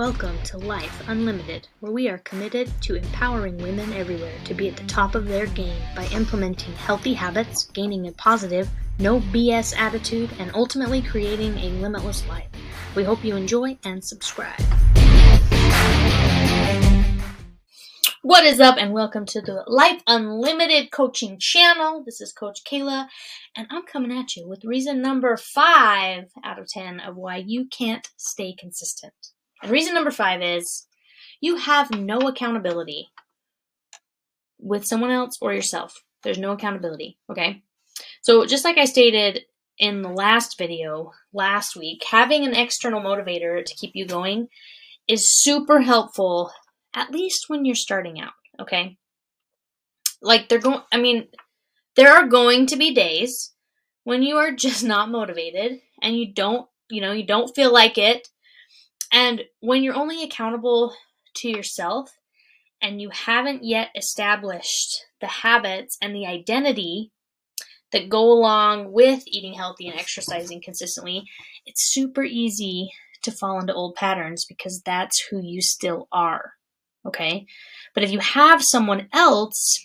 Welcome to Life Unlimited, where we are committed to empowering women everywhere to be at the top of their game by implementing healthy habits, gaining a positive, no BS attitude, and ultimately creating a limitless life. We hope you enjoy and subscribe. What is up, and welcome to the Life Unlimited Coaching Channel. This is Coach Kayla, and I'm coming at you with reason number five out of ten of why you can't stay consistent. And reason number five is you have no accountability with someone else or yourself. There's no accountability, okay? So, just like I stated in the last video last week, having an external motivator to keep you going is super helpful at least when you're starting out, okay? Like they're going I mean, there are going to be days when you are just not motivated and you don't, you know, you don't feel like it. And when you're only accountable to yourself and you haven't yet established the habits and the identity that go along with eating healthy and exercising consistently, it's super easy to fall into old patterns because that's who you still are. Okay. But if you have someone else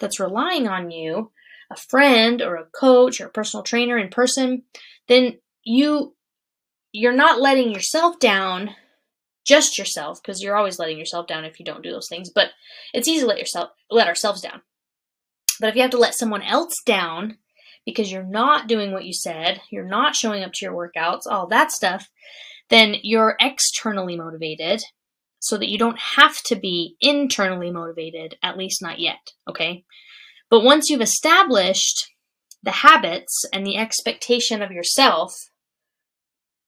that's relying on you, a friend or a coach or a personal trainer in person, then you you're not letting yourself down just yourself because you're always letting yourself down if you don't do those things but it's easy to let yourself let ourselves down but if you have to let someone else down because you're not doing what you said you're not showing up to your workouts all that stuff then you're externally motivated so that you don't have to be internally motivated, at least not yet, okay? But once you've established the habits and the expectation of yourself,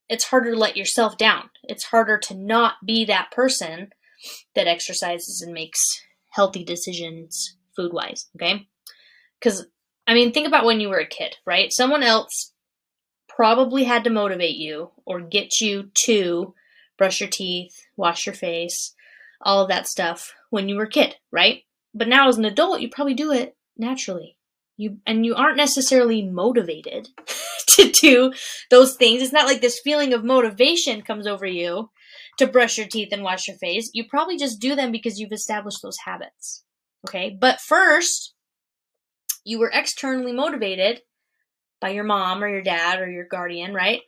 it's harder to let yourself down. It's harder to not be that person that exercises and makes healthy decisions food wise, okay? Because, I mean, think about when you were a kid, right? Someone else probably had to motivate you or get you to brush your teeth, wash your face, all of that stuff when you were a kid, right? But now as an adult, you probably do it naturally. You and you aren't necessarily motivated to do those things. It's not like this feeling of motivation comes over you to brush your teeth and wash your face. You probably just do them because you've established those habits. Okay? But first, you were externally motivated by your mom or your dad or your guardian, right?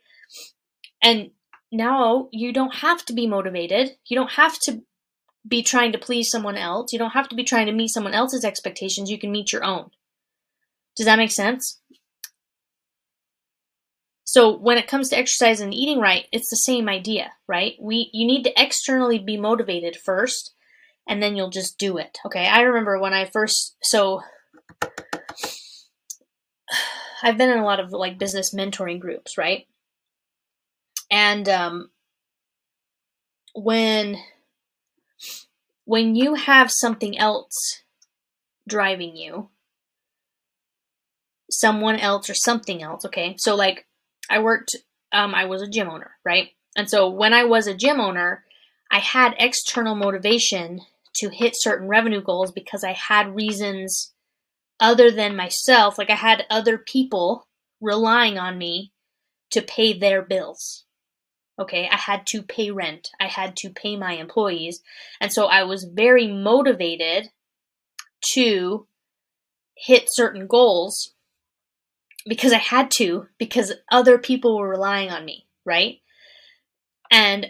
And now you don't have to be motivated. You don't have to be trying to please someone else. You don't have to be trying to meet someone else's expectations. You can meet your own. Does that make sense? So when it comes to exercise and eating right, it's the same idea, right? We you need to externally be motivated first and then you'll just do it. Okay? I remember when I first so I've been in a lot of like business mentoring groups, right? And um, when when you have something else driving you, someone else or something else, okay? So like I worked um, I was a gym owner, right? And so when I was a gym owner, I had external motivation to hit certain revenue goals because I had reasons other than myself, like I had other people relying on me to pay their bills. Okay, I had to pay rent. I had to pay my employees. And so I was very motivated to hit certain goals because I had to, because other people were relying on me, right? And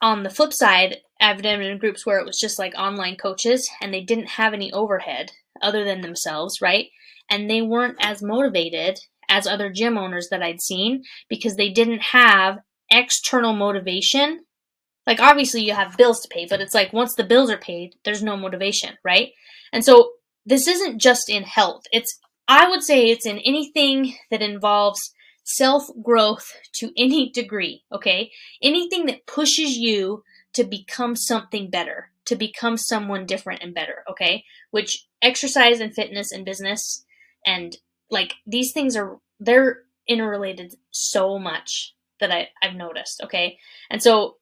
on the flip side, I've been in groups where it was just like online coaches and they didn't have any overhead other than themselves, right? And they weren't as motivated as other gym owners that I'd seen because they didn't have external motivation, like obviously you have bills to pay, but it's like once the bills are paid, there's no motivation, right? And so this isn't just in health. It's I would say it's in anything that involves self growth to any degree, okay? Anything that pushes you to become something better, to become someone different and better, okay? Which exercise and fitness and business and like these things are they're interrelated so much that I, I've noticed, okay? And so,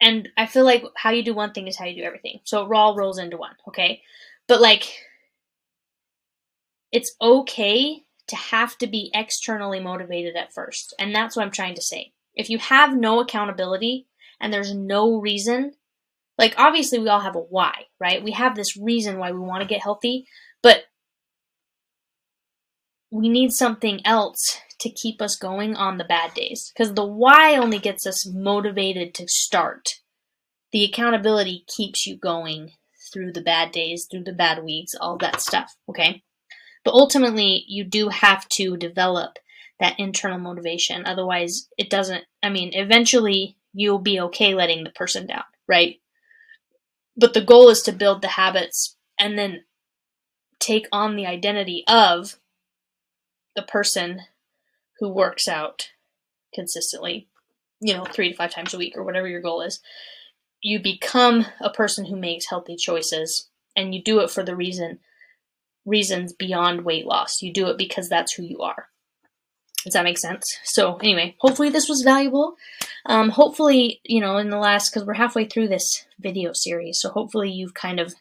and I feel like how you do one thing is how you do everything. So it all rolls into one, okay? But like, it's okay to have to be externally motivated at first. And that's what I'm trying to say. If you have no accountability and there's no reason, like obviously we all have a why, right? We have this reason why we want to get healthy, but we need something else to keep us going on the bad days because the why only gets us motivated to start. The accountability keeps you going through the bad days, through the bad weeks, all that stuff, okay? But ultimately, you do have to develop that internal motivation. Otherwise, it doesn't, I mean, eventually you'll be okay letting the person down, right? But the goal is to build the habits and then take on the identity of the person who works out consistently, you know, three to five times a week or whatever your goal is. You become a person who makes healthy choices and you do it for the reason reasons beyond weight loss. You do it because that's who you are. Does that make sense? So anyway, hopefully this was valuable. Um, hopefully, you know, in the last, because we're halfway through this video series, so hopefully you've kind of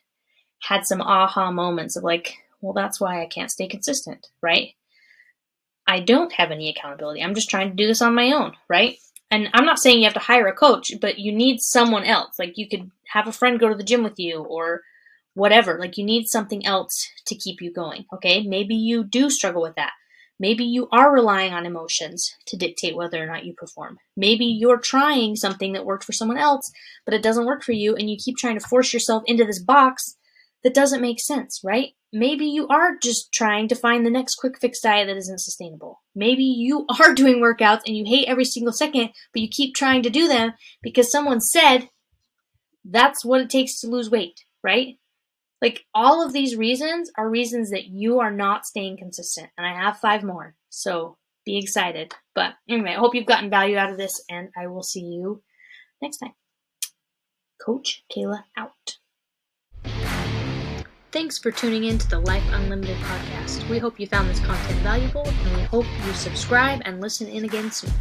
had some aha moments of like, well, that's why I can't stay consistent, right? I don't have any accountability. I'm just trying to do this on my own, right? And I'm not saying you have to hire a coach, but you need someone else. Like you could have a friend go to the gym with you or whatever. Like you need something else to keep you going, okay? Maybe you do struggle with that. Maybe you are relying on emotions to dictate whether or not you perform. Maybe you're trying something that worked for someone else, but it doesn't work for you, and you keep trying to force yourself into this box that doesn't make sense, right? Maybe you are just trying to find the next quick fix diet that isn't sustainable. Maybe you are doing workouts and you hate every single second, but you keep trying to do them because someone said that's what it takes to lose weight, right? Like all of these reasons are reasons that you are not staying consistent. And I have five more. So be excited. But anyway, I hope you've gotten value out of this and I will see you next time. Coach Kayla out. Thanks for tuning in to the Life Unlimited podcast. We hope you found this content valuable and we hope you subscribe and listen in again soon.